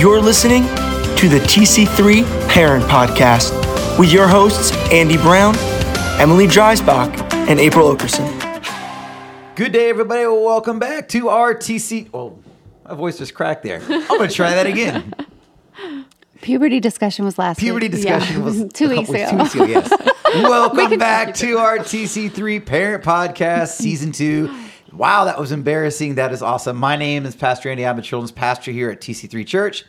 You're listening to the TC3 Parent Podcast with your hosts, Andy Brown, Emily Dreisbach, and April Okerson. Good day, everybody. Welcome back to our TC. Oh, my voice just cracked there. I'm going to try that again. Puberty discussion was last Puberty week. discussion Yeah. was two weeks ago. Two weeks ago, yes. Welcome can back to our TC3 Parent Podcast, Season 2. Wow, that was embarrassing. That is awesome. My name is Pastor Andy. I'm a children's pastor here at TC3 Church.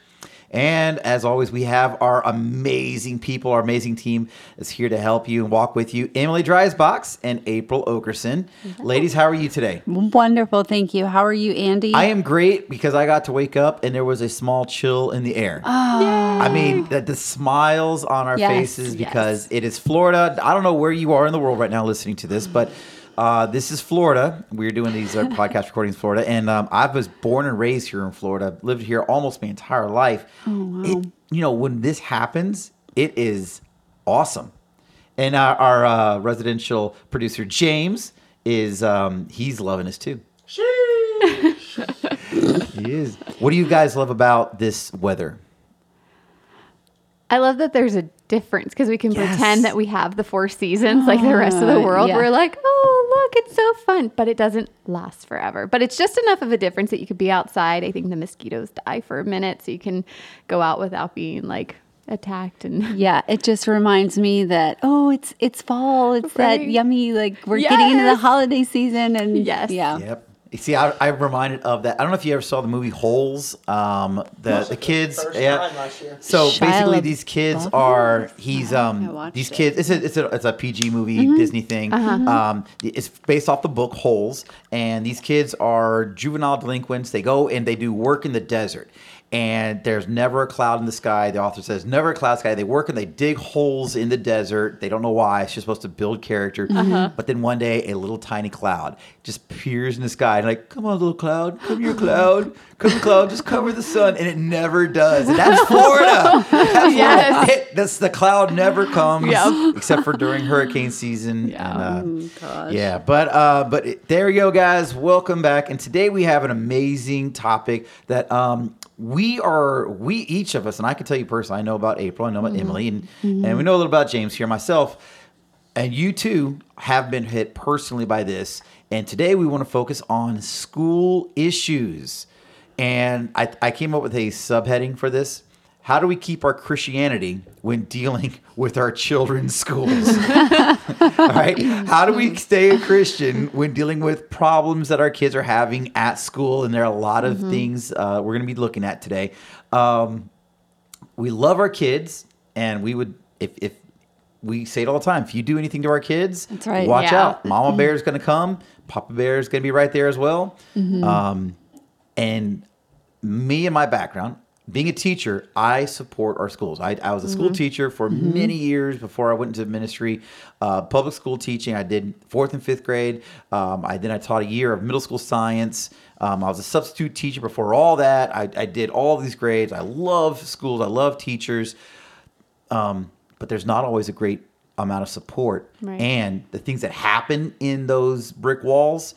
And as always, we have our amazing people, our amazing team is here to help you and walk with you. Emily Dreisbach and April Okerson. Ladies, how are you today? Wonderful, thank you. How are you, Andy? I am great because I got to wake up and there was a small chill in the air. Oh. I mean, that the smiles on our Yes, faces because it is Florida. I don't know where you are in the world right now listening to this, but uh, this is Florida. We're doing these uh, podcast recordings in Florida, and um, I was born and raised here in Florida. Lived here almost my entire life. Oh It, you know, when this happens, it is awesome. And our, our uh, residential producer James is um, he's loving us too. he is. What do you guys love about this weather? I love that there's a difference because we can Yes. pretend that we have the four seasons like the rest of the Ah, world. yeah. We're like, oh, look, it's so fun, but it doesn't last forever. But it's just enough of a difference that you could be outside. I think the mosquitoes die for a minute, so you can go out without being like attacked and yeah, it just reminds me that oh, it's it's fall. It's that yummy like we're getting into the holiday season and Yes. yeah. Yep. You see, I, I'm reminded of that. I don't know if you ever saw the movie Holes. Um, the the kids, First yeah. time last year. So Shia basically, LaBeouf. these kids are. He's I um. watched These it. kids. It's a it's a it's a PG movie Disney thing. Um, it's based off the book Holes, and these kids are juvenile delinquents. They go and they do work in the desert. And there's never a cloud in the sky. The author says never a cloud sky. They work and they dig holes in the desert. They don't know why. It's just supposed to build character. But then one day, a little tiny cloud just peers in the sky. And like, come on, little cloud, come here, cloud, come here, cloud, just cover the sun. And it never does. And that's Florida. That's Yes. Florida. It, that's the cloud never comes Yep. except for during hurricane season. Yeah. And, uh, yeah, but uh, but it- there you go, guys. Welcome back. And today we have an amazing topic that um, we are we each of us, and I can tell you personally, I know about April, I know about mm-hmm. Emily, and mm-hmm. and we know a little about James here, myself. And you too have been hit personally by this. And today we want to focus on school issues. And I, I came up with a subheading for this. How do we keep our Christianity when dealing with our children's schools? All right. How do we stay a Christian when dealing with problems that our kids are having at school? And there are a lot of things uh, we're going to be looking at today. Um, we love our kids, and we would if if we say it all the time. If you do anything to our kids, right. watch Yeah. out. Mama Bear is going to come. Papa Bear is going to be right there as well. Um, and me and my background, being a teacher, I support our schools. I, I was a school teacher for many years before I went into ministry. Uh, public school teaching, I did fourth and fifth grade. Um, I then I taught a year of middle school science. Um, I was a substitute teacher before all that. I, I did all these grades. I love schools. I love teachers. Um, but there's not always a great amount of support. Right. And the things that happen in those brick walls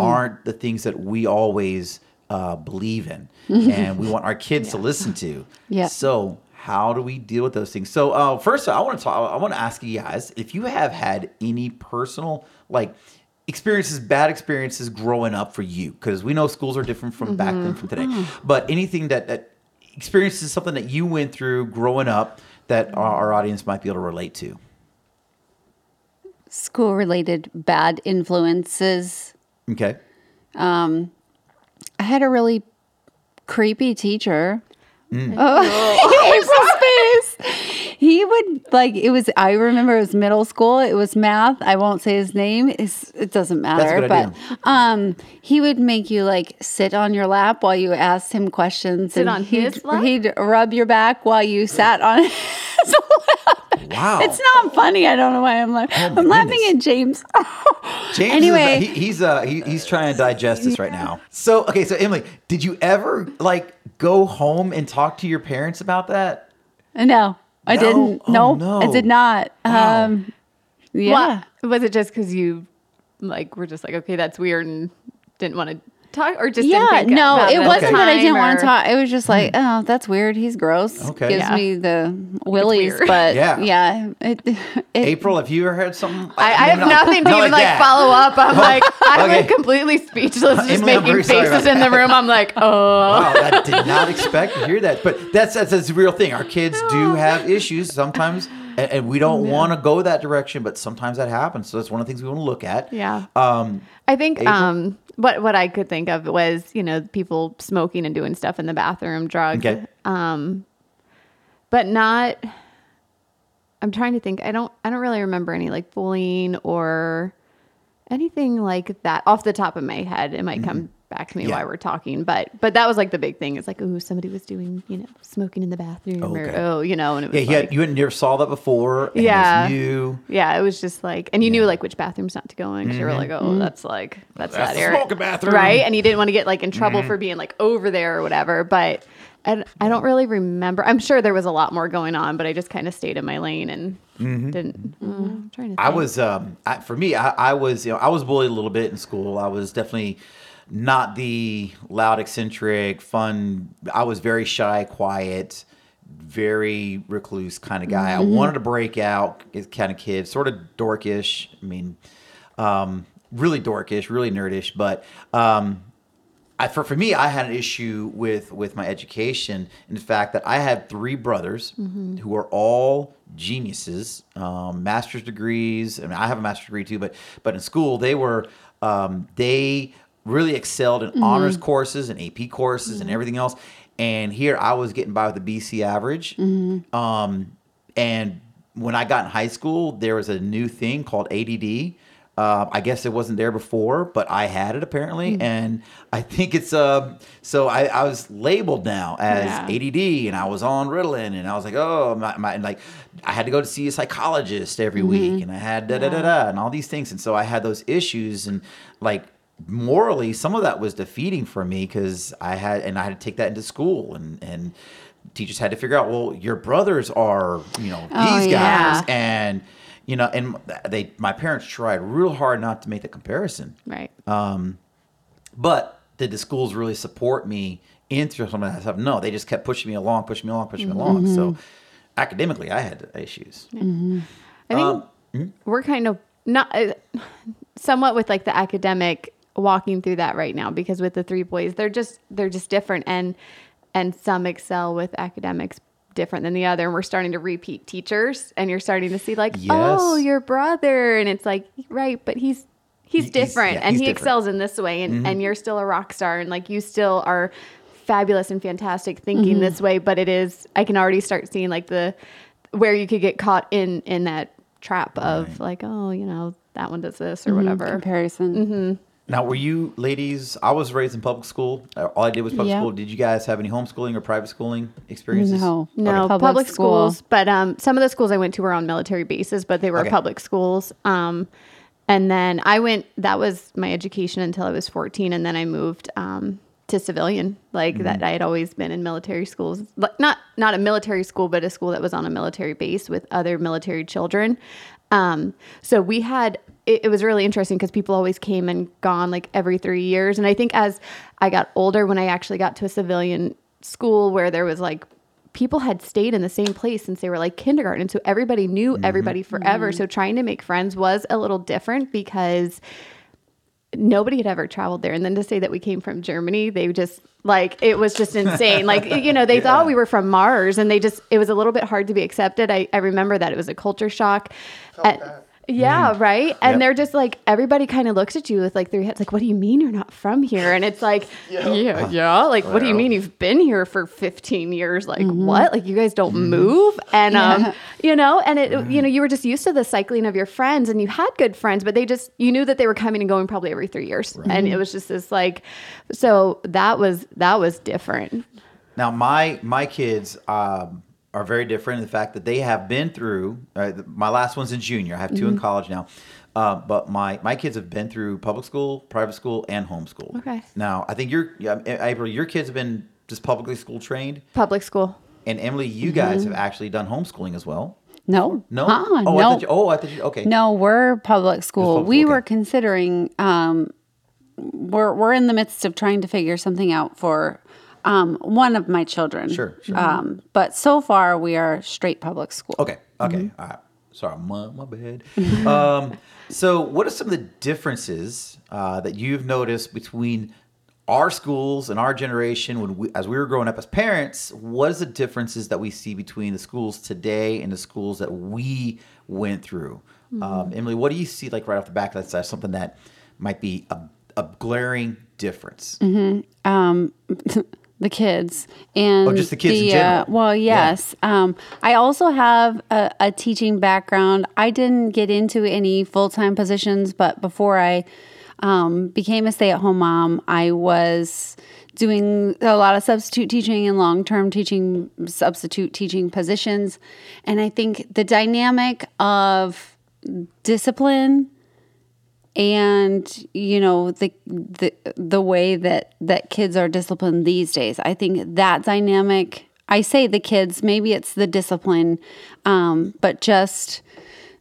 aren't the things that we always uh, believe in and we want our kids to listen to. Yeah. So how do we deal with those things? So uh, first, I want to talk. I want to ask you guys if you have had any personal like experiences, bad experiences growing up for you, because we know schools are different from back then from today. But anything that that experiences something that you went through growing up that our, our audience might be able to relate to. School related bad influences. Okay. I had a really creepy teacher. Mm. Oh, April's face. He would like it was. I remember it was middle school. It was math. I won't say his name. It's, it doesn't matter. but idea. um, he would make you like sit on your lap while you asked him questions. Sit and on he'd, his lap? He'd rub your back while you sat on his lap. Wow. It's not funny. I don't know why I'm laughing. Oh, I'm laughing at James. James Anyway. is, he, he's uh he, he's trying to digest this right now. So okay, so Emily, did you ever like go home and talk to your parents about that? no, I No? didn't. Oh, no, no. I did not. Wow. Um, yeah. What? Was it just because you like were just like, okay, that's weird and didn't want to talk or just yeah, didn't think no, about it at wasn't the that I didn't time, want to talk. It was just like, oh, that's weird. He's gross. Okay. Gives Yeah. me the willies, but Yeah. yeah, it, it, April, have you ever had something? I, I have not- nothing to even like, that. follow up. I'm like, I'm Okay. like completely speechless, just Emily, making very faces in the room. I'm like, oh, Wow, I did not expect to hear that. But that's that's, that's a real thing. Our kids do have issues sometimes, and, and we don't want to go that direction, but sometimes that happens. So that's one of the things we want to look at. Yeah. Um, I think April? um, what what I could think of was you know people smoking and doing stuff in the bathroom, drugs, Okay. um, but not. I'm trying to think. I don't. I don't really remember any like bullying or anything like that off the top of my head. It might come back to me Mm-hmm. Yeah. while we're talking, but but that was like the big thing. It's like, oh, somebody was doing you know smoking in the bathroom, Okay. or oh, you know, and it was yeah, you, like, had, you had never saw that before. And Yeah. It yeah, it was just like, and you knew like which bathrooms not to go in because you were like, oh, that's like that's, Mm-hmm. That's that area, smoking bathroom. Mm-hmm. right? And you didn't want to get like in trouble for being like over there or whatever. But I, I don't really remember. I'm sure there was a lot more going on, but I just kind of stayed in my lane and didn't. uh, I'm trying to. Mm-hmm. I was, um, I, for me, I, I was, you know, I was bullied a little bit in school. I was definitely not the loud, eccentric, fun. I was very shy, quiet, very recluse kind of guy. I wanted to break out, as kind of kid, sort of dorkish. I mean, um, really dorkish, really nerdish, but. Um, I, for, for me, I had an issue with with my education in the fact that I had three brothers who were all geniuses, um, master's degrees. I mean, I have a master's degree too, but but in school they were um, they really excelled in honors courses and AP courses and everything else. And here I was getting by with a BC average. Um, and when I got in high school, there was a new thing called ADD. Uh, I guess it wasn't there before, but I had it apparently, and I think it's uh. So I, I was labeled now as Yeah. ADD, and I was on Ritalin, and I was like, oh, my, my like I had to go to see a psychologist every week, and I had da da da da, and all these things, and so I had those issues, and like morally, some of that was defeating for me because I had and I had to take that into school, and and teachers had to figure out, well, your brothers are, you know, Oh, these yeah. guys, and you know, and they, my parents tried real hard not to make the comparison, right. but did the schools really support me into some of that stuff? No, they just kept pushing me along, pushing me along, pushing me along. So academically, I had issues. I think Um, hmm? we're kind of not uh, somewhat with like the academic walking through that right now because with the three boys they're just they're just different and and some excel with academics different than the other and we're starting to repeat teachers and you're starting to see like oh your brother and it's like right but he's he's He- he's- different yeah, and he's he different. excels in this way and, mm-hmm. and you're still a rock star and like you still are fabulous and fantastic thinking mm-hmm. this way but it is i can already start seeing like the where you could get caught in in that trap of like oh you know that one does this or mm-hmm. whatever. Comparison. Now, were you ladies? I was raised in public school. Uh, All I did was public Yeah. school. Did you guys have any homeschooling or private schooling experiences? No. no Okay. public, Public schools but um some of the schools i went to were on military bases but they were Okay. public schools um and then i went that was my education until i was 14 and then i moved um to civilian like that i had always been in military schools like not not a military school but a school that was on a military base with other military children um so we had it, it was really interesting because people always came and gone like every three years and i think as i got older when i actually got to a civilian school where there was like people had stayed in the same place since they were like kindergarten. So everybody knew mm-hmm. everybody forever. Mm-hmm. So trying to make friends was a little different because nobody had ever traveled there. And then to say that we came from Germany, they just like it was just insane. like, you know, they thought we were from Mars and they just it was a little bit hard to be accepted. I, I remember that it was a culture shock. And- yeah, right. And Yep. they're just like everybody kind of looks at you with like three heads like, "What do you mean you're not from here?" And it's like, yeah, yeah. Like, what do you mean you've been here for 15 years? Like, what? Like, you guys don't move? And um, you know, and it, you know, you were just used to the cycling of your friends, and you had good friends, but they just you knew that they were coming and going probably every three years, and it was just this like, so that was that was different. Now, my my kids um, are very different in the fact that they have been through. Uh, my last one's in junior. I have 2 Mm-hmm. in college now, uh, but my my kids have been through public school, private school, and homeschool. Okay. Now, I think your yeah, April, your kids have been just publicly school trained, Public school. and Emily, you guys have actually done homeschooling as well. No, No. Uh-uh, oh, I no. thought you, oh, I thought you. Okay. No, we're public school. public we school, were considering um, we're we're in the midst of trying to figure something out for um, one of my children. Sure, sure. Um, but so far we are straight public school. Okay. Okay. All right. Sorry, my, my bad. um, so, what are some of the differences uh, that you've noticed between our schools and our generation when we, as we were growing up as parents? What is the differences that we see between the schools today and the schools that we went through? Um, Emily, what do you see like right off the back? That's, that's something that might be a, a glaring difference. the kids and Oh, just the kids in general. Uh, well, Yeah. yes. Um, I also have a, a teaching background. I didn't get into any full time positions, but before I um, became a stay at home mom, I was doing a lot of substitute teaching and long term teaching, substitute teaching positions. And I think the dynamic of discipline and you know the the the way that that kids are disciplined these days i think that dynamic i say the kids maybe it's the discipline um, but just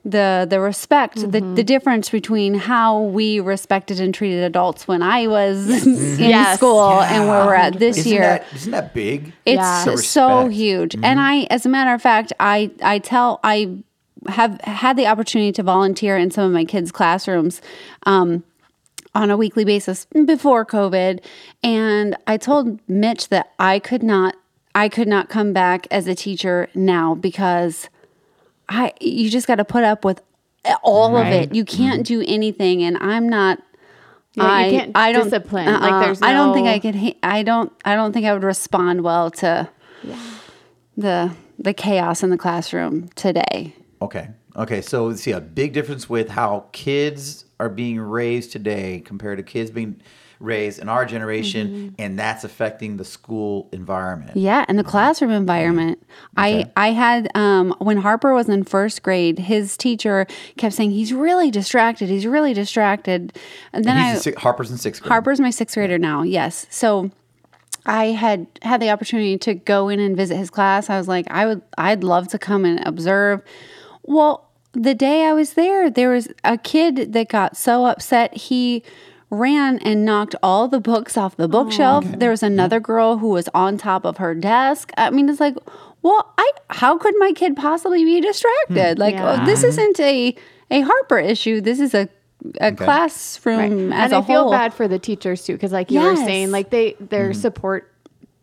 the the respect the, mm-hmm. the difference between how we respected and treated adults when i was in mm-hmm. Yes. school and where we're at this isn't year That, isn't that big? it's Yeah. The so respect. huge. And mm-hmm. I, as a matter of fact, I, I tell, I have had the opportunity to volunteer in some of my kids' classrooms. Um, on a weekly basis before COVID. And I told Mitch that I could not I could not come back as a teacher now because I you just got to put up with all of it. You can't do anything and I'm not Yeah, you I, can't I don't discipline. Like, uh-uh. there's I don't think I could ha- I don't I don't think I would respond well to the the chaos in the classroom today. Okay. Okay. So see a big difference with how kids are being raised today compared to kids being raised in our generation, and that's affecting the school environment. Yeah, and the classroom environment. Okay. I I had um, when Harper was in first grade, his teacher kept saying he's really distracted. He's really distracted. And then And I he's in si- Harper's in sixth grade. Harper's my sixth grader now. Yes, so I had had the opportunity to go in and visit his class. I was like, I would, I'd love to come and observe. Well, the day I was there, there was a kid that got so upset he ran and knocked all the books off the bookshelf. There was another girl who was on top of her desk. I mean, it's like, well, I how could my kid possibly be distracted? Like, Yeah. oh, this isn't a a Harper issue. This is a a classroom Right. as and a I feel bad for the teachers too, because like you were saying, like they their Mm-hmm. support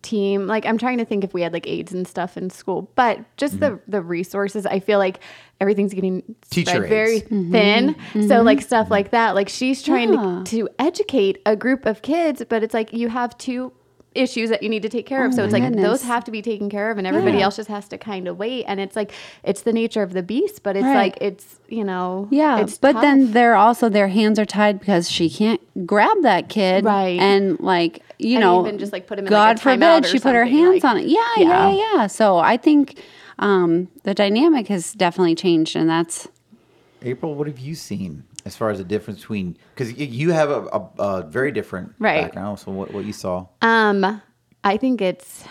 team. Like I'm trying to think if we had like aides and stuff in school, but just the the resources. I feel like everything's getting Mm-hmm. Teacher spread very aides. Mm-hmm. thin. So like stuff like that. Like she's trying Yeah. to, to educate a group of kids, but it's like you have two issues that you need to take care of. Oh so it's like goodness. those have to be taken care of and everybody Yeah. else just has to kind of wait. And it's like it's the nature of the beast, but it's Right. like it's you know Yeah, it's but tough. then they're also their hands are tied because she can't grab that kid, Right. And like you And know, even just, like, put him in, God like, a forbid or she put her hands like- on it. Yeah, yeah, Yeah. yeah, yeah. So I think um, the dynamic has definitely changed, and that's April, what have you seen as far as the difference between because you have a, a, a very different Right. background. So what, what you saw? Um, I think it's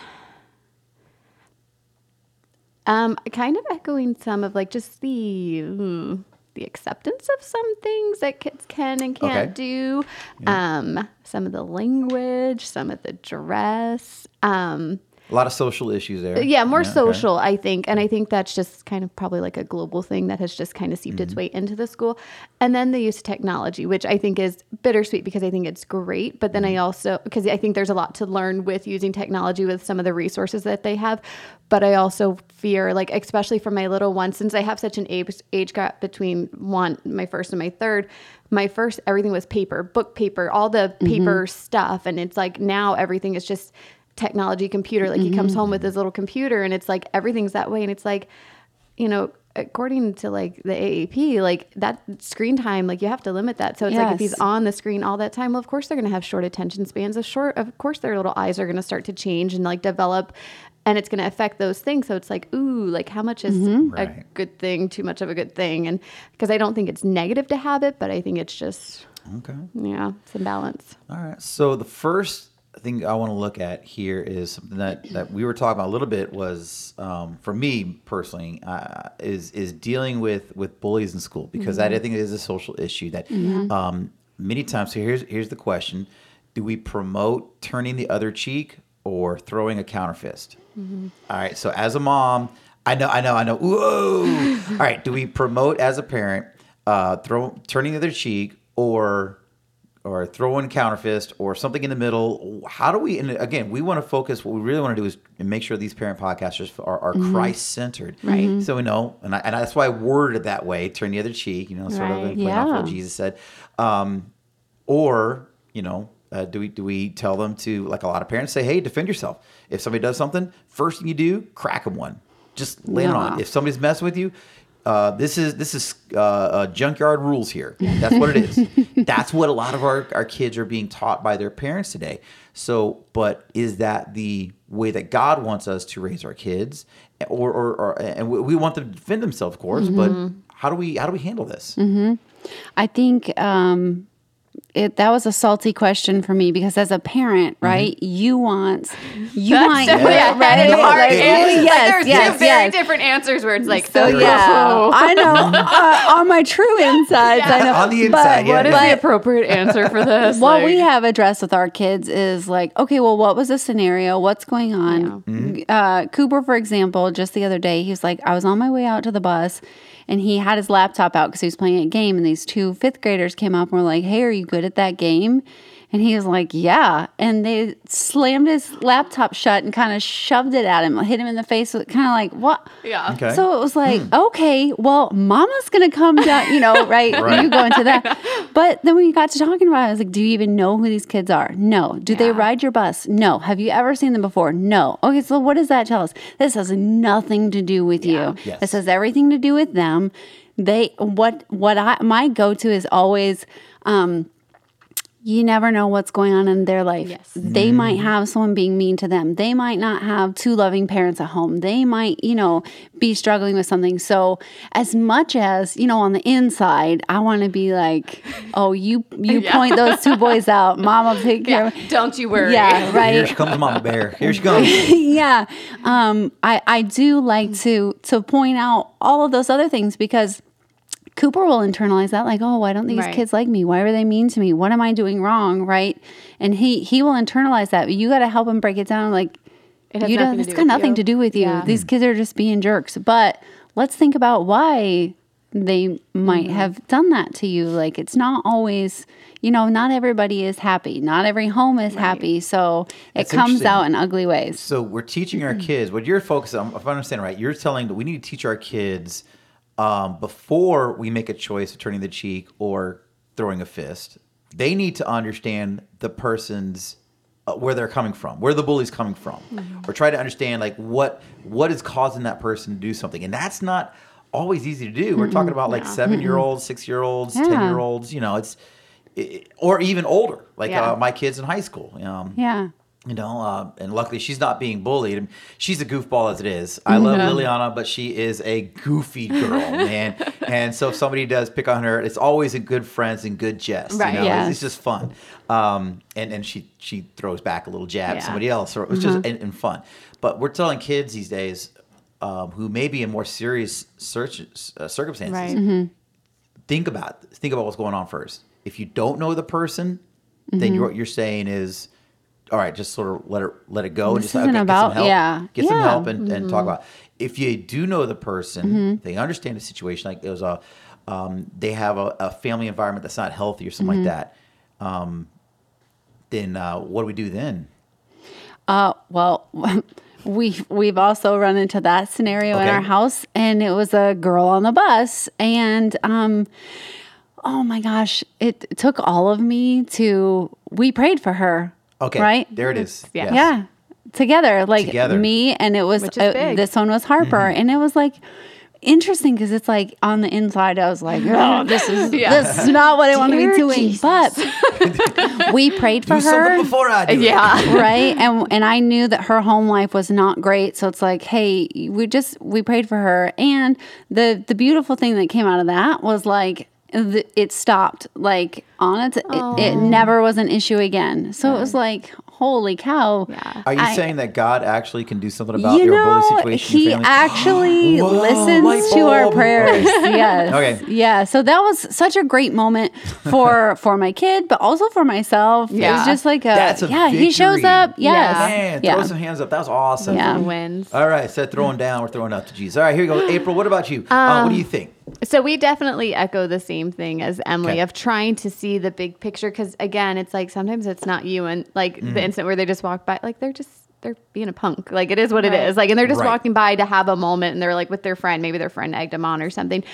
um kind of echoing some of like just the mm, the acceptance of some things that kids can and can't Okay. do. Um, some of the language, some of the dress. Um, A lot of social issues there. yeah, more okay. social, I think. And I think that's just kind of probably like a global thing that has just kind of seeped Mm-hmm. its way into the school. And then the use of technology, which I think is bittersweet because I think it's great. But then I Mm-hmm. also, because I think there's a lot to learn with using technology with some of the resources that they have. But I also fear, like, especially for my little one, since I have such an age, age gap between one, my first and my third, my first, everything was paper, book paper, all the paper stuff. And it's like now everything is just, technology computer. Like he comes home with mm-hmm. his little computer and it's like everything's that way. And it's like, you know, according to like the AAP, like that screen time, like you have to limit that. So it's like if he's on the screen all that time, well, of course they're going to have short attention spans. Of short, of course their little eyes are going to start to change and like develop and it's going to affect those things. So it's like, ooh, like how much is mm-hmm. a Right. good thing, too much of a good thing? And because I don't think it's negative to have it, but I think it's just, Okay. yeah, it's imbalance. All right. So the first thing I want to look at here is something that, that we were talking about a little bit was um, for me personally uh, is is dealing with with bullies in school because that I think is a social issue that um, many times. So here's here's the question: Do we promote turning the other cheek or throwing a counter fist? All right. So as a mom, I know, I know, I know. Whoa! All right. Do we promote as a parent uh, throw turning the other cheek or or throwing counter fist or something in the middle? How do we? And again, we want to focus. What we really want to do is make sure these parent podcasters are, are Christ centered, Right. So we know, and, I, and that's why I worded it that way: turn the other cheek. You know, sort of Right. playing off what Jesus said. Um, or you know, uh, do we do we tell them to like a lot of parents say, hey, defend yourself. If somebody does something, first thing you do, crack them one. Just lay it on. If somebody's messing with you. Uh, this is this is uh, uh, junkyard rules here. That's what it is. That's what a lot of our, our kids are being taught by their parents today. So, but is that the way that God wants us to raise our kids, or or, or and we, we want them to defend themselves, of course. But how do we how do we handle this? I think um, it that was a salty question for me because as a parent, Mm-hmm. right, you want you That's want definitely yeah, a head and right? heart Like, answer. Like, yes, there's yes, two very yes. different answers where it's like, So oh, yeah, I know uh, on my true insides, I know On the but- inside, yeah, What is yeah. the appropriate answer for this? what Like- we have addressed with our kids is like, okay, well, what was the scenario? What's going on? Mm-hmm. Uh, Cooper, for example, just the other day, he was like, I was on my way out to the bus and he had his laptop out because he was playing a game. And these two fifth graders came up and were like, hey, are you good at that game? And he was like, yeah. And they slammed his laptop shut and kind of shoved it at him, hit him in the face, with kind of like, what? Yeah. Okay. So it was like, okay, well, mama's going to come down, you know, right? Right. You go into that. But then we got to talking about it, I was like, do you even know who these kids are? No. Do they ride your bus? No. Have you ever seen them before? No. Okay, so what does that tell us? This has nothing to do with you. Yes. This has everything to do with them. They what what I my go to is always um you never know what's going on in their life. Yes. They might have someone being mean to them. They might not have two loving parents at home. They might, you know, be struggling with something. So, as much as, you know, on the inside, I want to be like, "Oh, you you Yeah. point those two boys out. Mom will take care Yeah. of. Don't you worry. Yeah, Here right she comes, Mama Bear. Here she comes. yeah um i i do like to to point out all of those other things because cooper will internalize that like oh why don't these Right. kids like me? Why are they mean to me? What am i doing wrong? Right? And he he will internalize that. But you got to help him break it down like It has you don't to it's do got with nothing you. to do with you. Yeah. these kids are just being jerks. But let's think about why they might Mm-hmm. have done that to you. Like it's not always you know not everybody is happy. Not every home is happy. So it comes out in ugly ways. So we're teaching our kids. What you're focusing on, if I understand right, you're telling that we need to teach our kids um, before we make a choice of turning the cheek or throwing a fist. They need to understand the person's uh, where they're coming from, where the bully's coming from, or try to understand like what what is causing that person to do something, and that's not always easy to do. We're talking about like seven year olds, six year olds, ten Yeah. year olds. You know, it's it, or even older, like Yeah. uh, my kids in high school. Um, yeah you know, uh, and luckily she's not being bullied. She's a goofball as it is. I love Liliana, but she is a goofy girl, man. and so if somebody does pick on her, it's always in good friends and good jest. Right. You know? Yes. It's, it's just fun. Um, and and she she throws back a little jab Yeah. at somebody else, or it was just and, and fun. But we're telling kids these days um, who may be in more serious search, uh, circumstances Right. think about think about what's going on first. If you don't know the person, then Mm-hmm. what you're saying is, all right, just sort of let it let it go and just isn't okay, about- get some help, yeah. get some Yeah. Mm-hmm. help and, and talk about. If you do know the person, they understand the situation. Like it was a, um, they have a, a family environment that's not healthy or something Mm-hmm. like that. Um, then uh, what do we do then? Uh, well, we've we've also run into that scenario in our house, and it was a girl on the bus, and um, oh my gosh, it took all of me to. We prayed for her. Okay, right. there it is. Yeah. Yes. Yeah, together, like Together. me, and it was uh, this one was Harper, Mm-hmm. and it was like interesting because it's like on the inside, I was like, oh, this is Yeah. this is not what I want to be doing, Jesus. but we prayed for Do her before I do. it. Yeah. right and and i knew that her home life was not great so it's like hey we just we prayed for her and the the beautiful thing that came out of that was like th- it stopped like on its it, it never was an issue again so it was like holy cow. Yeah. Are you I- saying that God actually can do something about you your know, bully situation? he your actually Whoa, listens to our prayers. yes. Okay. Yeah. So that was such a great moment for for my kid, but also for myself. It was just like a, That's a yeah. He shows up. Yes. Man, yeah. throw some hands up. That was awesome. Yeah. Wins. All right, so throwing down, we're throwing up to Jesus. All right, here we go. April, what about you? uh, what do you think? So we definitely echo the same thing as Emily Okay. of trying to see the big picture because again, it's like sometimes it's not you and like Mm-hmm. the instant where they just walk by, like they're just they're being a punk. Like it is what it Right. is. Like and they're just Right. walking by to have a moment and they're like with their friend, maybe their friend egged them on or something.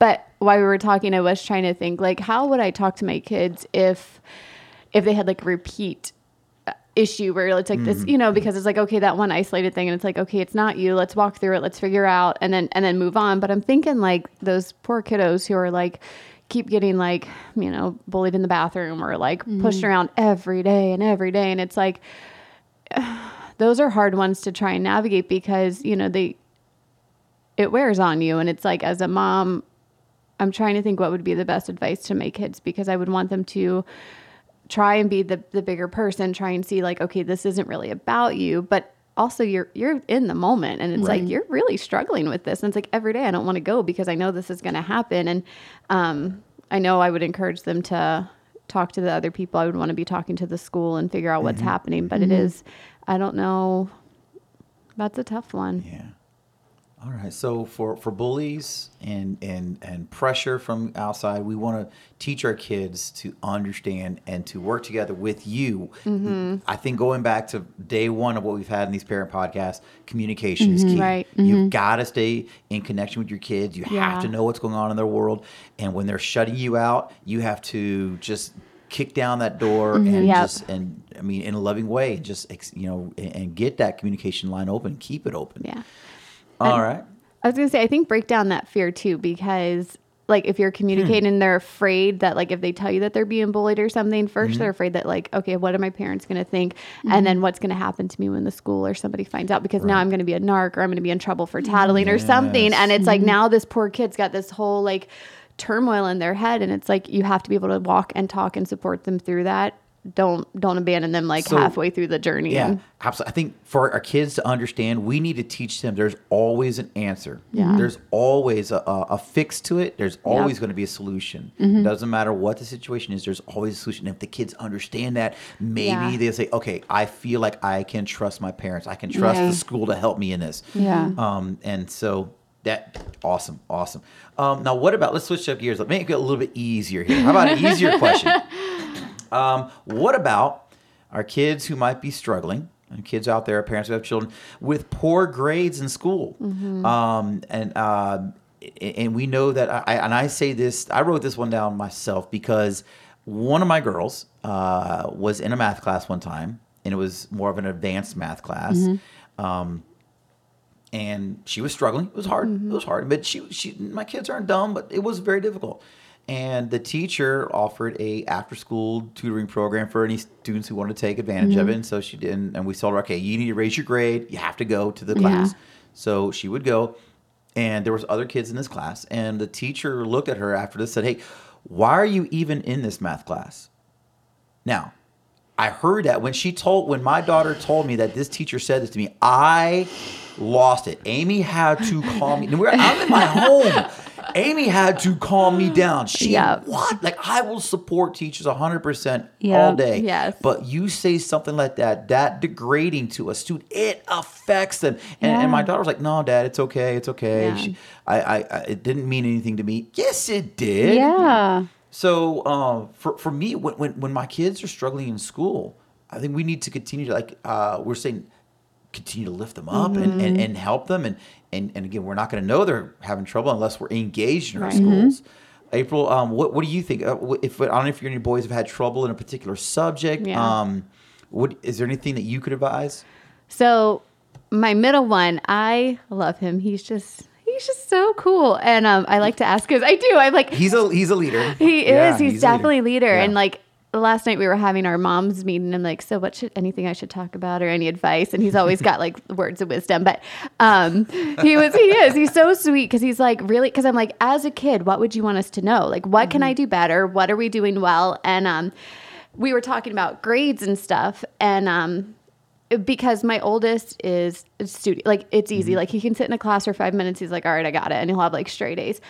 But while we were talking, I was trying to think like how would I talk to my kids if if they had like a repeat issue where it's like this, mm-hmm. you know, because it's like okay, that one isolated thing, and it's like okay, it's not you. Let's walk through it. Let's figure out, and then and then move on. But I'm thinking like those poor kiddos who are like keep getting like you know bullied in the bathroom or like pushed mm-hmm. around every day and every day, and it's like those are hard ones to try and navigate because you know they it wears on you, and it's like as a mom. I'm trying to think what would be the best advice to my kids because I would want them to try and be the the bigger person, try and see like, okay, this isn't really about you, but also you're you're in the moment and it's like you're really struggling with this. And it's like every day I don't want to go because I know this is gonna happen. And um I know I would encourage them to talk to the other people. I would want to be talking to the school and figure out what's happening. But it is I don't know. That's a tough one. Yeah. All right. So for for bullies and and and pressure from outside, we want to teach our kids to understand and to work together with you. Mm-hmm. I think going back to day one of what we've had in these parent podcasts, communication is key. Mm-hmm, right. Mm-hmm. You've got to stay in connection with your kids. You Yeah. have to know what's going on in their world, and when they're shutting you out, you have to just kick down that door and Yep. just and I mean in a loving way, and just you know and, and get that communication line open, keep it open. Yeah. All right. I was gonna say, I think break down that fear too, because like if you're hmm. communicating and they're afraid that like if they tell you that they're being bullied or something, 1st they they're mm-hmm. afraid that like, okay, what are my parents gonna think? And then mm-hmm. what's gonna happen to me when the school or somebody finds out because now I'm gonna be a narc or I'm gonna be in trouble for mm-hmm. tattling or something. And it's like now this poor kid's got this whole like turmoil in their head and it's like you have to be able to walk and talk and support them through that. Don't don't abandon them like So- halfway through the journey. Yeah, absolutely. I think for our kids to understand, we need to teach them there's always an answer. Yeah. There's always a, a, a fix to it. There's always going to be a solution. Mm-hmm. Doesn't matter what the situation is, there's always a solution. If the kids understand that, maybe Yeah. they'll say, okay, I feel like I can trust my parents. I can trust Yeah. the school to help me in this. Yeah. Um, and so that awesome, awesome. Um, now, what about let's switch up gears. Let me make it a little bit easier here. How about an easier question? Um, what about our kids who might be struggling? And kids out there, parents who have children with poor grades in school, um, and uh, and we know that I and I say this. I wrote this one down myself because one of my girls uh, was in a math class one time, and it was more of an advanced math class. Um, and she was struggling. It was hard. It was hard. But she, she, my kids aren't dumb, but it was very difficult. And the teacher offered a after school tutoring program for any students who wanted to take advantage of mm-hmm. it. And so she did. And we told her, okay, you need to raise your grade. You have to go to the class. So she would go. And there was other kids in this class. And the teacher looked at her after this, said, hey, why are you even in this math class? Now, I heard that when she told when my daughter told me that this teacher said this to me, I lost it. Amy had to call me. We're, I'm in my home. Amy had to calm me down. She Yeah. what? Like I will support teachers 100% Yeah. all day. Yes. But you say something like that, that degrading to a student, it affects them. And, and my daughter was like, "No, Dad, it's okay. It's okay." Yeah. She, I, I, I, it didn't mean anything to me. Yes, it did. Yeah. So uh, for for me, when, when when my kids are struggling in school, I think we need to continue to like uh, we're saying continue to lift them up and, and, and help them and, and and again we're not going to know they're having trouble unless we're engaged in our Right. schools. April, um, what what do you think? Uh, if I don't know if your boys have had trouble in a particular subject, Yeah. um, what is there anything that you could advise? So my middle one, I love him. He's just he's just so cool, and um, I like to ask because I do. I'm like He's a he's a leader. he Yeah, is. He's, definitely a leader. Yeah. And like last night we were having our mom's meeting. I'm like, so what should anything I should talk about or any advice? And he's always got like words of wisdom. But um, he was he is he's so sweet because he's like really because I'm like as a kid, what would you want us to know? Like what can I do better? What are we doing well? And um. we were talking about grades and stuff, and um, because my oldest is a student, like it's easy. Like he can sit in a class for five minutes. He's like, all right, I got it, and he'll have like straight A's.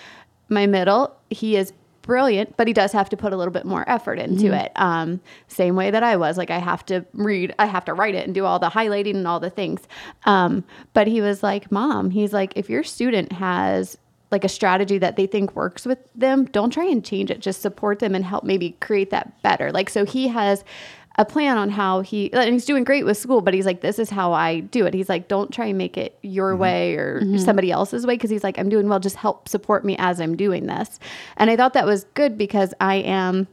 My middle, he is brilliant, but he does have to put a little bit more effort into it. Um, same way that I was. Like I have to read, I have to write it and do all the highlighting and all the things. Um, but he was like, Mom, he's like, if your student has like a strategy that they think works with them, don't try and change it. Just support them and help maybe create that better. Like so he has a plan on how he and he's doing great with school, but he's like, this is how I do it. He's like, don't try and make it your mm-hmm. way or mm-hmm. somebody else's way because he's like, I'm doing well. Just help support me as I'm doing this. And I thought that was good because I am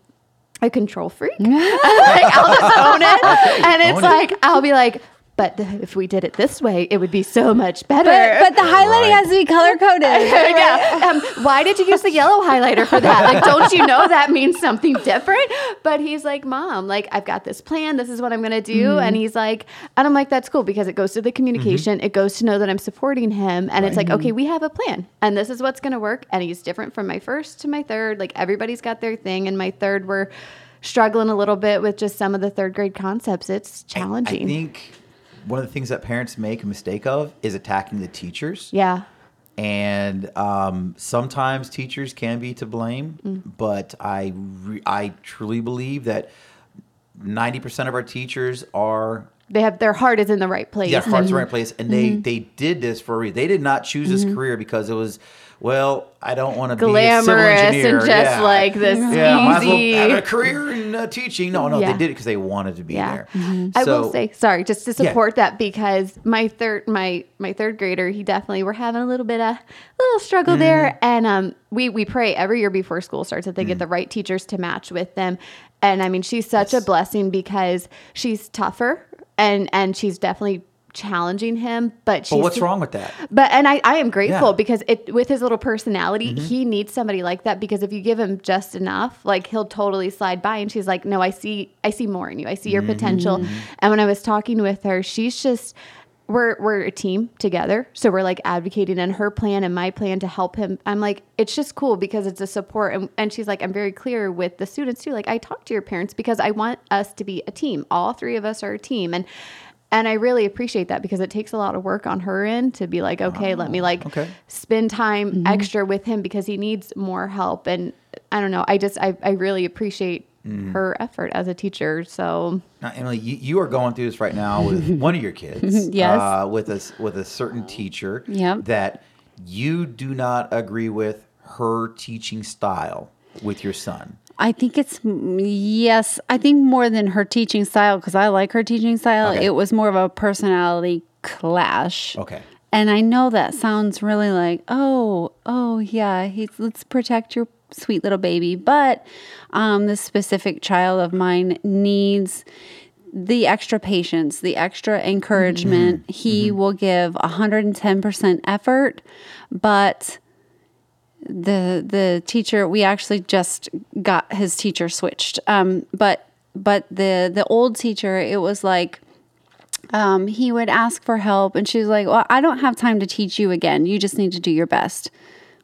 a control freak. like, I'll just own it, and it's Own it. like I'll be like. But if we did it this way, it would be so much better. But, but the highlighting Right. has to be color coded. yeah. Um, why did you use the yellow highlighter for that? Like, don't you know that means something different? But he's like, Mom, like, I've got this plan. This is what I'm going to do. Mm-hmm. And he's like, and I'm like, that's cool because it goes to the communication. It goes to know that I'm supporting him. And it's like, okay, we have a plan and this is what's going to work. And he's different from my first to my third. Like, everybody's got their thing. And my third, we're struggling a little bit with just some of the third grade concepts. It's challenging. I think one of the things that parents make a mistake of is attacking the teachers. yeah. and um, sometimes teachers can be to blame. Mm. But I re- I truly believe that ninety percent of our teachers are They have their heart is in the right place. their heart's in the right place, and they Mm-hmm. they did this for a reason. They did not choose this career because it was. Well, I don't want to be a civil Glamorous and just yeah. like this yeah, as well have a career in uh, teaching. No, no, Yeah. they did it because they wanted to be Yeah. there. I So- will say sorry, just to support that because my third my my third grader, he definitely we're having a little bit of a little struggle Mm-hmm. there, and um we we pray every year before school starts that they Mm. get the right teachers to match with them, and I mean she's such a blessing because she's tougher and and she's definitely challenging him, but she's But what's wrong with that? but and I, I am grateful Yeah. because it with his little personality, Mm-hmm. he needs somebody like that because if you give him just enough, like he'll totally slide by and she's like, No, I see I see more in you. I see your potential. Mm-hmm. And when I was talking with her, she's just we're we're a team together. So we're like advocating in her plan and my plan to help him. I'm like, it's just cool because it's a support and, and she's like, I'm very clear with the students too. Like I talk to your parents because I want us to be a team. All three of us are a team. And and I really appreciate that because it takes a lot of work on her end to be like, okay, let me ah, like okay. spend time mm-hmm. extra with him because he needs more help. And I don't know, I just I, I really appreciate mm. her effort as a teacher. So Now, Emily, you, you are going through this right now with one of your kids. Yes. Uh, with a s- with a certain teacher. Yep. That you do not agree with her teaching style with your son. I think it's yes. I think more than her teaching style because I like her teaching style. Okay. It was more of a personality clash. Okay. And I know that sounds really like, oh, oh yeah, he's let's protect your sweet little baby. But um, this specific child of mine needs the extra patience, the extra encouragement. He will give 110% effort, but the the teacher we actually just got his teacher switched. Um, but but the the old teacher, it was like um, he would ask for help, and she was like, "Well, I don't have time to teach you again. You just need to do your best."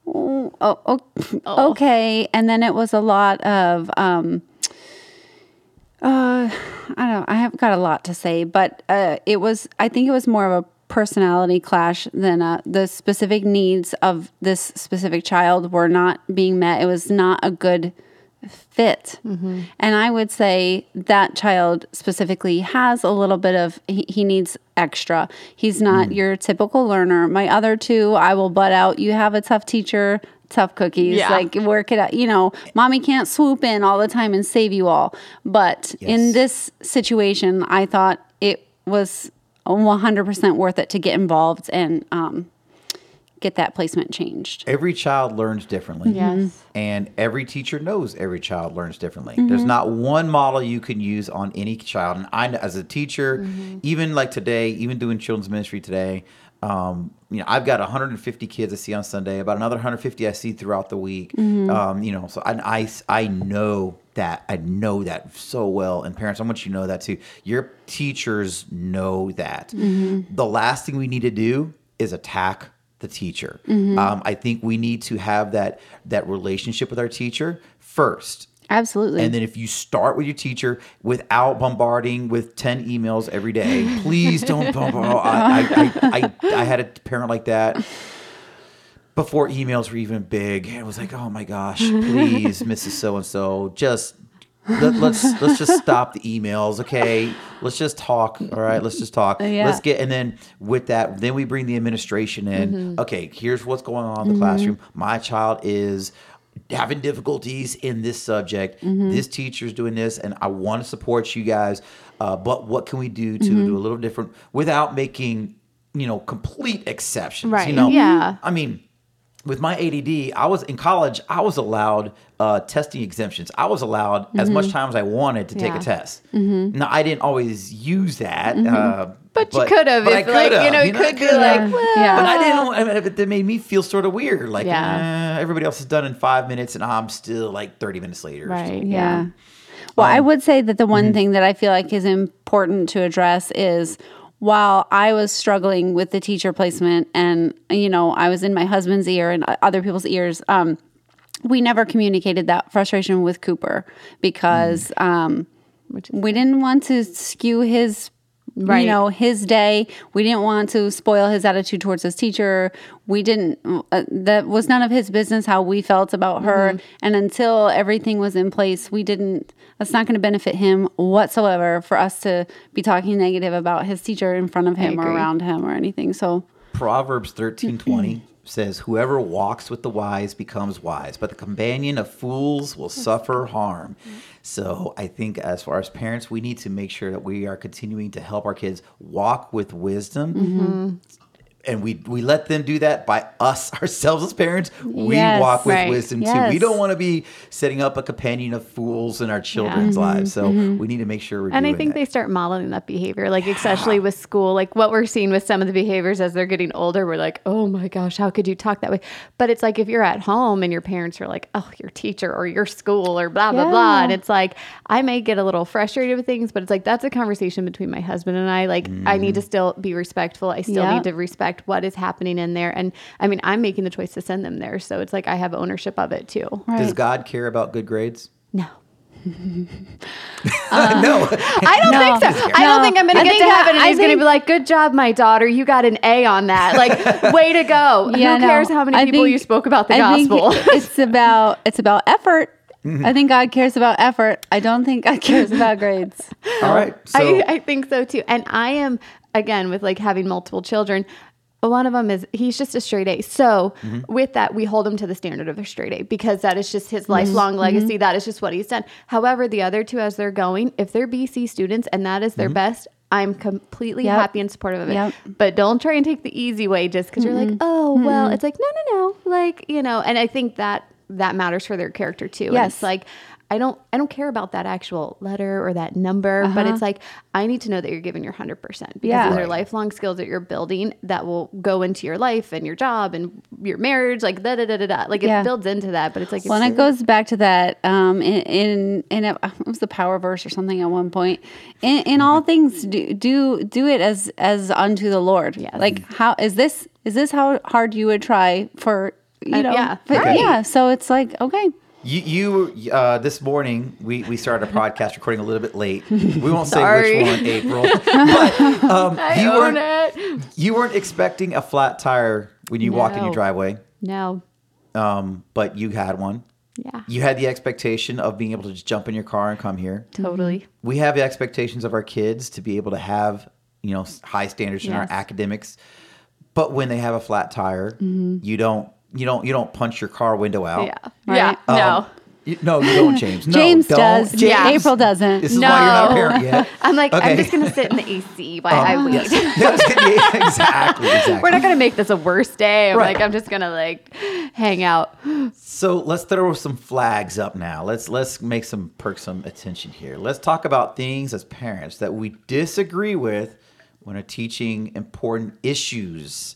Oh, oh, oh, okay. And then it was a lot of, um, uh, I don't. know, I have got a lot to say, but uh, it was. I think it was more of a personality clash than uh, the specific needs of this specific child were not being met. It was not a good fit. And I would say that child specifically has a little bit of, he, he needs extra. He's not your typical learner. My other two, I will butt out. You have a tough teacher, tough cookies. Yeah. Like work it out. You know, mommy can't swoop in all the time and save you all. But in this situation, I thought it was 100% worth it to get involved and um, get that placement changed. Every child learns differently. Yes. And every teacher knows every child learns differently. There's not one model you can use on any child. And I, as a teacher, even like today, even doing children's ministry today, um, you know, I've got 150 kids I see on Sunday, about another 150 I see throughout the week. Um, you know, so I, I, I know that. I know that so well. And parents, I want you to know that too. Your teachers know that. The last thing we need to do is attack the teacher. Um, I think we need to have that that relationship with our teacher first. Absolutely. And then if you start with your teacher without bombarding with 10 emails every day, please don't bombard. I, I, I, I, I had a parent like that before emails were even big. It was like, oh my gosh, please, Mrs. So and so, just let, let's let's just stop the emails, okay? Let's just talk. All right, let's just talk. Yeah. Let's get and then with that, then we bring the administration in. Mm-hmm. Okay, here's what's going on in the mm-hmm. classroom. My child is having difficulties in this subject. Mm-hmm. This teacher's doing this, and I want to support you guys. Uh, but what can we do to do a little different without making you know complete exceptions? Right, You know, yeah. I mean, with my ADD, I was in college. I was allowed uh, testing exemptions. I was allowed as much time as I wanted to take Yeah. a test. Now I didn't always use that, uh, But you could have, but if, like, you know, it could be like, well, Yeah. But I didn't. I mean, but that made me feel sort of weird. Like, Yeah. eh, everybody else is done in five minutes, and I'm still like 30 minutes later. Right. Yeah. Well, I would say that the one mm-hmm. thing that I feel like is important to address is while I was struggling with the teacher placement and, you know, I was in my husband's ear and other people's ears, um, we never communicated that frustration with Cooper because Mm. um, we didn't want to skew his. You know, his day. We didn't want to spoil his attitude towards his teacher. We didn't, uh, that was none of his business how we felt about her. Mm-hmm. And until everything was in place, we didn't, that's not going to benefit him whatsoever for us to be talking negative about his teacher in front of him or around him or anything. So, Proverbs 13:20 says, "Whoever walks with the wise becomes wise, but the companion of fools will suffer harm." So, I think as far as parents, we need to make sure that we are continuing to help our kids walk with wisdom. Mm-hmm. And we, we let them do that by us ourselves as parents. We Yes, walk with right. wisdom too. We don't want to be setting up a companion of fools in our children's mm-hmm. lives. So mm-hmm. we need to make sure we're And I think that. they start modeling that behavior, like especially with school, like what we're seeing with some of the behaviors as they're getting older. We're like, oh my gosh, how could you talk that way? But it's like if you're at home and your parents are like, oh, your teacher or your school or blah blah blah, and it's like I may get a little frustrated with things, but it's like that's a conversation between my husband and I. Like I need mm-hmm. to still be respectful. I still need to respect what is happening in there, and I mean I'm making the choice to send them there, so it's like I have ownership of it too. Does. God care about good grades? No. no. I don't No. think so. I don't No. think I'm going I to get think to heaven and I he's going to be like, "Good job, my daughter. You got an A on that. Like, way to go." Yeah, Who no. cares how many I people think- you spoke about the I gospel? it's about it's about effort. Mm-hmm. I think God cares about effort. I don't think God cares about grades. All right. So I, I think so too. And I am again with like having multiple children. One of them is he's just a straight A. So Mm-hmm. with that, we hold him to the standard of a straight A because that is just Mm-hmm. his lifelong legacy. That is just what he's done. However, the other two, as they're going, if they're BC students and that is their Mm-hmm. best, I'm completely Yep. happy and supportive of it. Yep. But don't try and take the easy way just because you're like, oh well. It's like no, no, no. Like you know, and I think that that matters for their character too. And Yes. it's like I don't I don't care about that actual letter or that number, but it's like I need to know that you're giving your 100% because Yeah. these are lifelong skills that you're building that will go into your life and your job and your marriage like da da da da da. Like Yeah. it builds into that, but it's like Well, it's and it goes back to that um, in in, in a, it was the power verse or something at one point. In, in all things, do, do do it as as unto the Lord. Yes. Like how is this is this how hard you would try for you Uh, know? yeah. but Right. yeah. So it's like okay, You, you uh, this morning we, we started a podcast recording a little bit late. We won't say which one, April. But um, I you own weren't it. you weren't expecting a flat tire when you walked in your No. driveway, No. um, but you had one. Yeah. You had the expectation of being able to just jump in your car and come here. Totally. We have the expectations of our kids to be able to have you know s- high standards in our Yes. academics, but when they have a flat tire, you don't you don't you don't punch your car window out. Yeah. Right. Yeah. Um, no. you- no, you don't, James. No, James don't. does. Yeah. April doesn't. This is why you're not a parent yet. I'm like, Okay. I'm just gonna sit in the AC while I wait. Yeah, exactly, exactly. We're not gonna make this a worse day. I'm Right. like, I'm just gonna like hang out. So let's throw some flags up now. Let's let's make some perk some attention here. Let's talk about things as parents that we disagree with when are teaching important issues.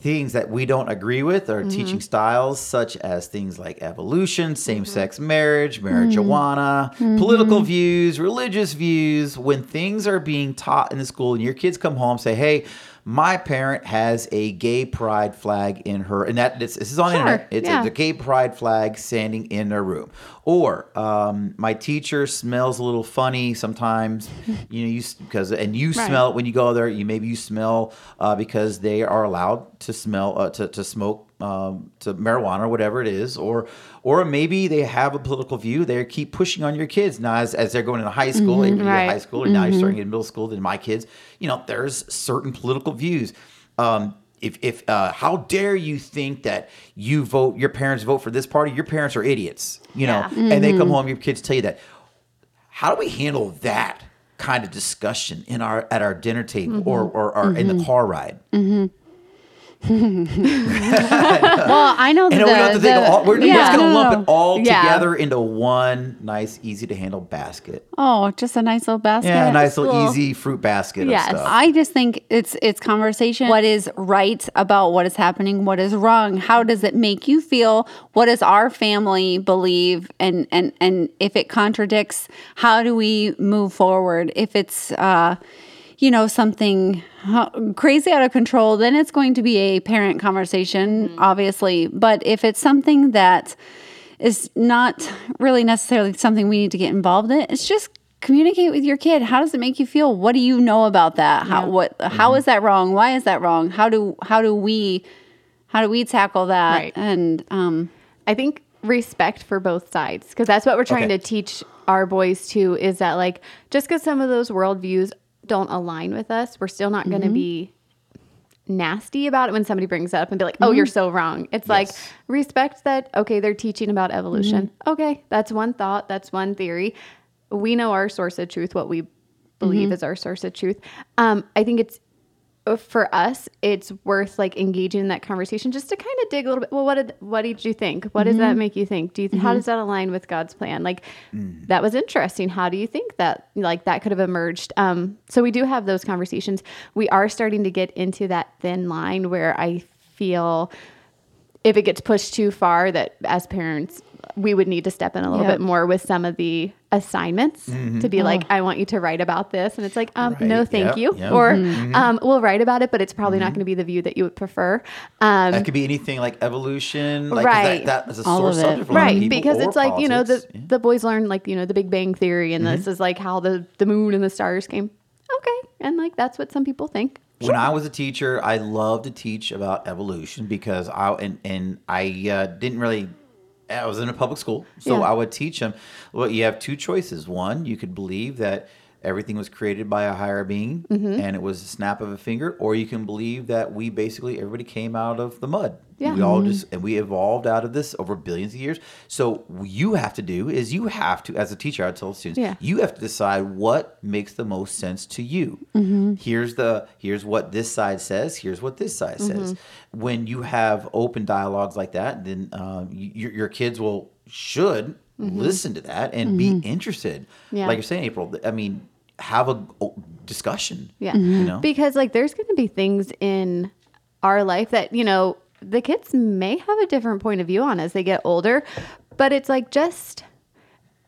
Things that we don't agree with are mm-hmm. teaching styles such as things like evolution, same-sex mm-hmm. marriage, marijuana, mm-hmm. political views, religious views. When things are being taught in the school and your kids come home say, "Hey, my parent has a gay pride flag in her, and that this, this is on Sure, internet. It's yeah. a, gay pride flag standing in their room. Or um, my teacher smells a little funny sometimes. you know, you because and you Right. smell it when you go there. You maybe you smell uh, because they are allowed to smell uh, to to smoke um, to marijuana or whatever it is, or or maybe they have a political view. They keep pushing on your kids now as, as they're going into high school. Maybe you're Right. high school, or now you're starting in middle school. Then my kids, you know, there's certain political views. Um, if if uh, how dare you think that you vote your parents vote for this party? Your parents are idiots, you know. Yeah. And they come mm-hmm. home, your kids tell you that. How do we handle that kind of discussion in our at our dinner table mm-hmm. or or, or in the mm-hmm. car ride? Well, I know And the, we don't have to think the- of all, we're yeah. just going to No, no, lump no. it all Yeah. together into one nice, easy to handle basket. Oh, just a nice little basket. Yeah, a nice little Cool. easy fruit basket Yes. of stuff. I just think it's it's conversation. What is right about what is happening? What is wrong? How does it make you feel? What does our family believe? And and and if it contradicts, how do we move forward? If it's uh, you know something crazy out of control, then it's going to be a parent conversation, obviously. But if it's something that is not really necessarily something we need to get involved in. It's just communicate with your kid. How does it make you feel? What do you know about that? How what how is that wrong? Why is that wrong? How do how do we how do we tackle that? Right. And um I think respect for both sides because that's what we're trying Okay. to teach our boys too is that like just because some of those worldviews don't align with us, we're still not going to mm-hmm. be nasty about it when somebody brings it up and be like, "Oh, you're mm-hmm. so wrong." It's like respect that. Okay, they're teaching about evolution. Mm-hmm. Okay, that's one thought. That's one theory. We know our source of truth. What we believe is our source of truth. Um, I think it's Uh, for us, it's worth like engaging in that conversation just to kind of dig a little bit. Well, what did what did you think? What does that mm-hmm. make you think? Do you how mm-hmm. does that align with God's plan? Like mm. that was interesting. How do you think that like that could have emerged? Um, so we do have those conversations. We are starting to get into that thin line where I feel if it gets pushed too far that as parents we would need to step in a little Yep. bit more with some of the assignments to be like i want you to write about this and it's like um, no thank Yep. you Yep. or um, we'll write about it but it's probably not going to be the view that you would prefer um, that could be anything like evolution, like 'cause Right. That, that is a All source of it. subject for a lot of right people, because or it's like you know the. Yeah. the boys learn like you know the big bang theory and Mm-hmm. this is like how the the moon and the stars came okay and like that's what some people think When I was a teacher, I loved to teach about evolution because I and and I uh, didn't really. I was in a public school, so Yeah. I would teach them. Well, you have two choices. One, you could believe that everything was created by a higher being Mm-hmm. and it was a snap of a finger, or you can believe that we basically everybody came out of the mud. Yeah. We all just and we evolved out of this over billions of years. So you have to do is you have to, as a teacher, I tell students, Yeah. you have to decide what makes the most sense to you. Mm-hmm. Here's the here's what this side says. Here's what this side says. Mm-hmm. When you have open dialogues like that, then um, you, your your kids will should Mm-hmm. listen to that and be mm-hmm. interested. Mm-hmm. Yeah. Like you're saying, April. I mean, have a discussion. Yeah. You mm-hmm. know? Because like there's going to be things in our life that, you know, the kids may have a different point of view on as they get older, but it's like just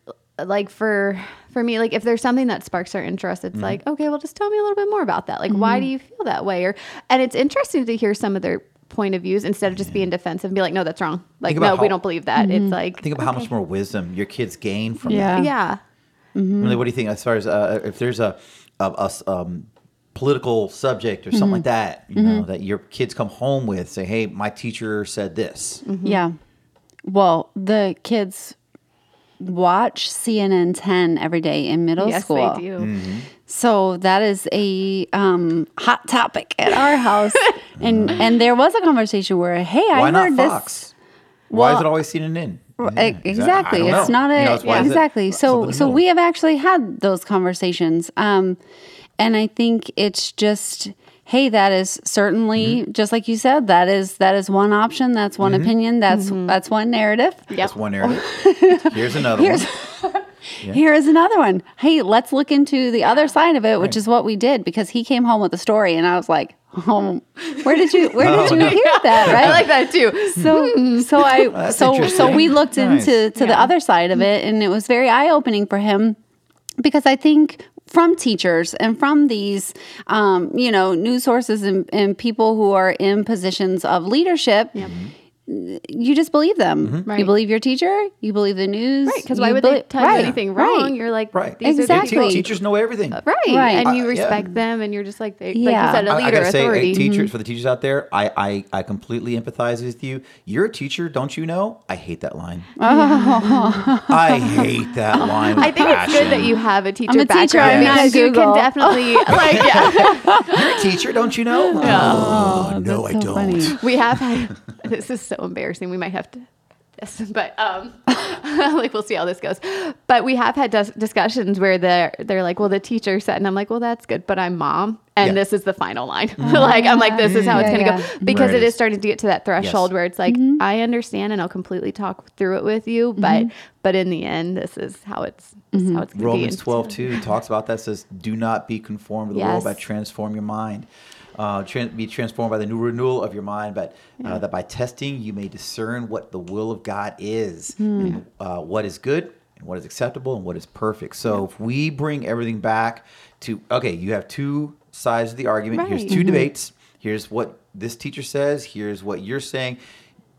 uh, like for for me like if there's something that sparks our interest it's like okay well just tell me a little bit more about that like why do you feel that way or and it's interesting to hear some of their point of views instead of just being defensive and be like no that's wrong. Like Think about no we don't believe that. It's mm-hmm. like Think about how much more wisdom your kids gain from Yeah. that. yeah. Mm-hmm. Really, what do you think as far as uh, if there's a um, political subject or something like mm-hmm. that, you know, that your kids come home with, say, "Hey, my teacher said this." yeah. Well, the kids watch CNN 10 every day in middle yes school. they do Mm-hmm. So that is a um, hot topic at our house, and and there was a conversation where, hey, I Why not heard Fox? this. Why is it always CNN? Right, Yeah, Exactly. It's know. not a You know, it's yeah, is it exactly. So something in the so we have actually had those conversations. Um and I think it's just hey, that is certainly Mm-hmm. just like you said, that is that is one option, that's one opinion, that's Mm-hmm. that's one narrative. That's one narrative. Here's another Here's one. Here is another one. Hey, let's look into the other side of it, which is what we did because he came home with a story and I was like, "Oh, where did you where Oh, did you hear that?" Right? i like that too so so I That's so so we looked Nice. into to the other side of it and it was very eye opening for him because I think from teachers and from these, um, you know, news sources and, and people who are in positions of leadership. You just believe them. You Right. believe your teacher. You believe the news. Right, because why would they belie- tell you right, anything right. wrong? You're like, Right. these are the Exactly. Te- teachers know everything. Right. Right. And you Uh, yeah. respect them and you're just like, they, like Yeah. you said, a I- leader, I, gotta say, authority. Mm-hmm. teachers for the teachers out there, I, I I completely empathize with you. You're a teacher, don't you know? I hate that line. I hate that line. with I think it's good that you have a teacher I'm a teacher, background I'm not because you can definitely like yeah. You're a teacher, don't you know? Oh, no, I so don't. funny. we have had this is so embarrassing. We might have to this, but um, like we'll see how this goes. But we have had dis- discussions where they're they're like, well, the teacher said, and I'm like, well, that's good, but I'm mom, and Yeah. this is the final line. Mm-hmm. like I'm like, this is mm-hmm. how it's gonna yeah. go because Right. it is starting to get to that threshold Yes. where it's like, I understand and I'll completely talk through it with you, but but in the end, this is how it's this is how it's gonna be. Romans And 12, 2 talks about that, says, Do not be conformed to the world, but transform your mind. Uh, be transformed by the new renewal of your mind, but uh, that by testing you may discern what the will of God is, and, uh, what is good, and what is acceptable, and what is perfect. So if we bring everything back to, okay, you have two sides of the argument. Here's Right. 2 debates. Here's what this teacher says. Here's what you're saying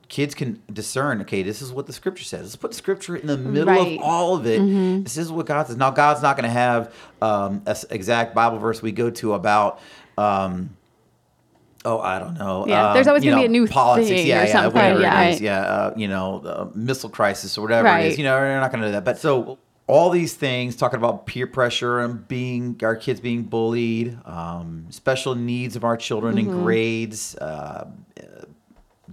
kids can discern okay this is what the scripture says let's put scripture in the middle Right. of all of it this is what god says now god's not going to have um, a s- exact bible verse we go to about um, oh i don't know Yeah, um, there's always gonna be a new politics thing yeah or yeah something, whatever yeah. it is yeah uh, you know the missile crisis or whatever it Right. is you know we're not going to do that but so all these things talking about peer pressure and being our kids being bullied um, special needs of our children Mm-hmm. in grades uh,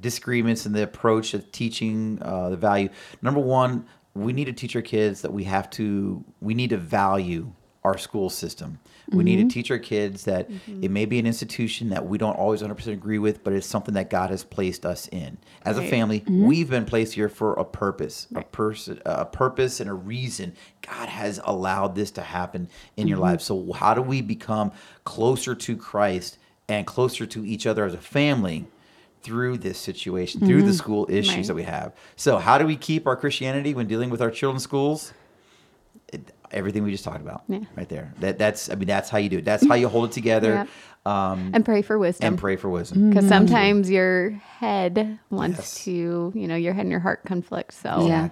disagreements in the approach of teaching uh, the value. Number one, we need to teach our kids that we have to, we need to value our school system. We need to mm-hmm. teach our kids that mm-hmm. it may be an institution that we don't always 100% agree with, but it's something that God has placed us in. As a Right. family, mm-hmm. we've been placed here for a purpose, a person, a purpose and a reason. God has allowed this to happen in your life. So how do we become closer to Christ and closer to each other as a family? through this situation, through the school issues Right. that we have. So, how do we keep our Christianity when dealing with our children's schools? It, everything we just talked about, Yeah. right there. That that's I mean that's how you do it. That's how you hold it together, um, and pray for wisdom. and pray for wisdom. because sometimes your head wants Yes. to, you know, your head and your heart conflict. So Yeah.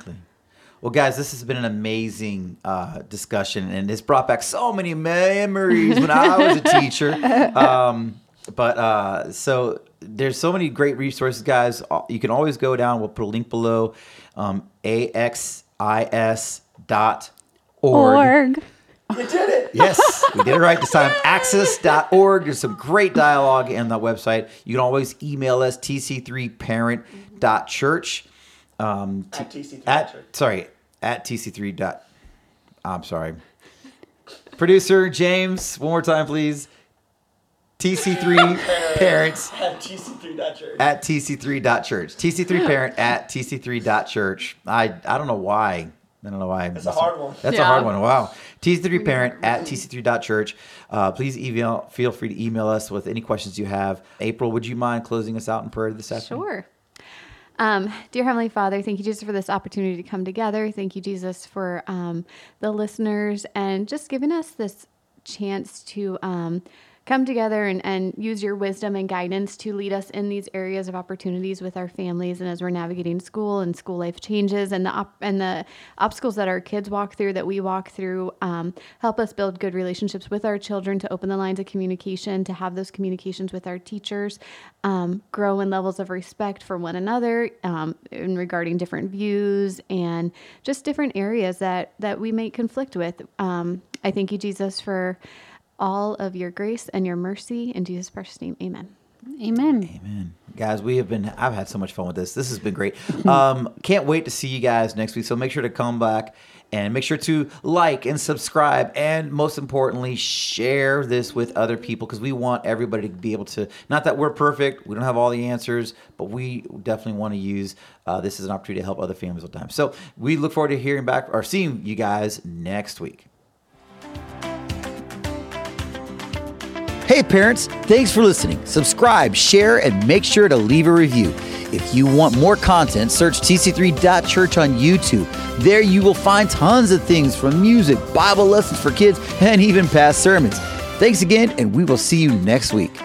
Well, guys, this has been an amazing uh, discussion, and it's brought back so many memories when I was a teacher. Um, but uh, so there's so many great resources, guys. Uh, You can always go down. We'll put a link below. Um, axis dot Org. Yes, we did it right this time. Axis.org. There's some great dialogue in the website. You can always email us, tc3parent.church. Um, At TC3 at, sorry, at tc3 dot. I'm sorry. Producer James, one more time, please. TC3 parents At TC3.church. at tc3.church. TC3 parent at tc3.church. I I don't know why. I don't know why. That's a hard one. That's a hard one. Wow. TC3 parent at tc3.church. Uh, please email. Feel free to email us with any questions you have. April, would you mind closing us out in prayer this afternoon? Sure. Um, dear Heavenly Father, thank you, Jesus, for this opportunity to come together. Thank you, Jesus, for um, the listeners and just giving us this chance to um, come together and, and use your wisdom and guidance to lead us in these areas of opportunities with our families and as we're navigating school and school life changes and the op- and the obstacles that our kids walk through that we walk through um, help us build good relationships with our children to open the lines of communication to have those communications with our teachers um, grow in levels of respect for one another um, in regarding different views and just different areas that that we may conflict with. Um, i thank you jesus for all of your grace and your mercy in jesus precious name amen Amen. Amen. Guys, we have been, I've had so much fun with this. This has been great. Um, can't wait to see you guys next week. So make sure to come back and make sure to like and subscribe. And most importantly, share this with other people because we want everybody to be able to, not that we're perfect, we don't have all the answers, but we definitely want to use uh, this as an opportunity to help other families all the time. So we look forward to hearing back or seeing you guys next week. Hey, parents, thanks for listening. Subscribe, share, and make sure to leave a review. If you want more content, search tc3.church on YouTube. There you will find tons of things from music, Bible lessons for kids, and even past sermons. Thanks again, and we will see you next week.